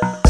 Bye.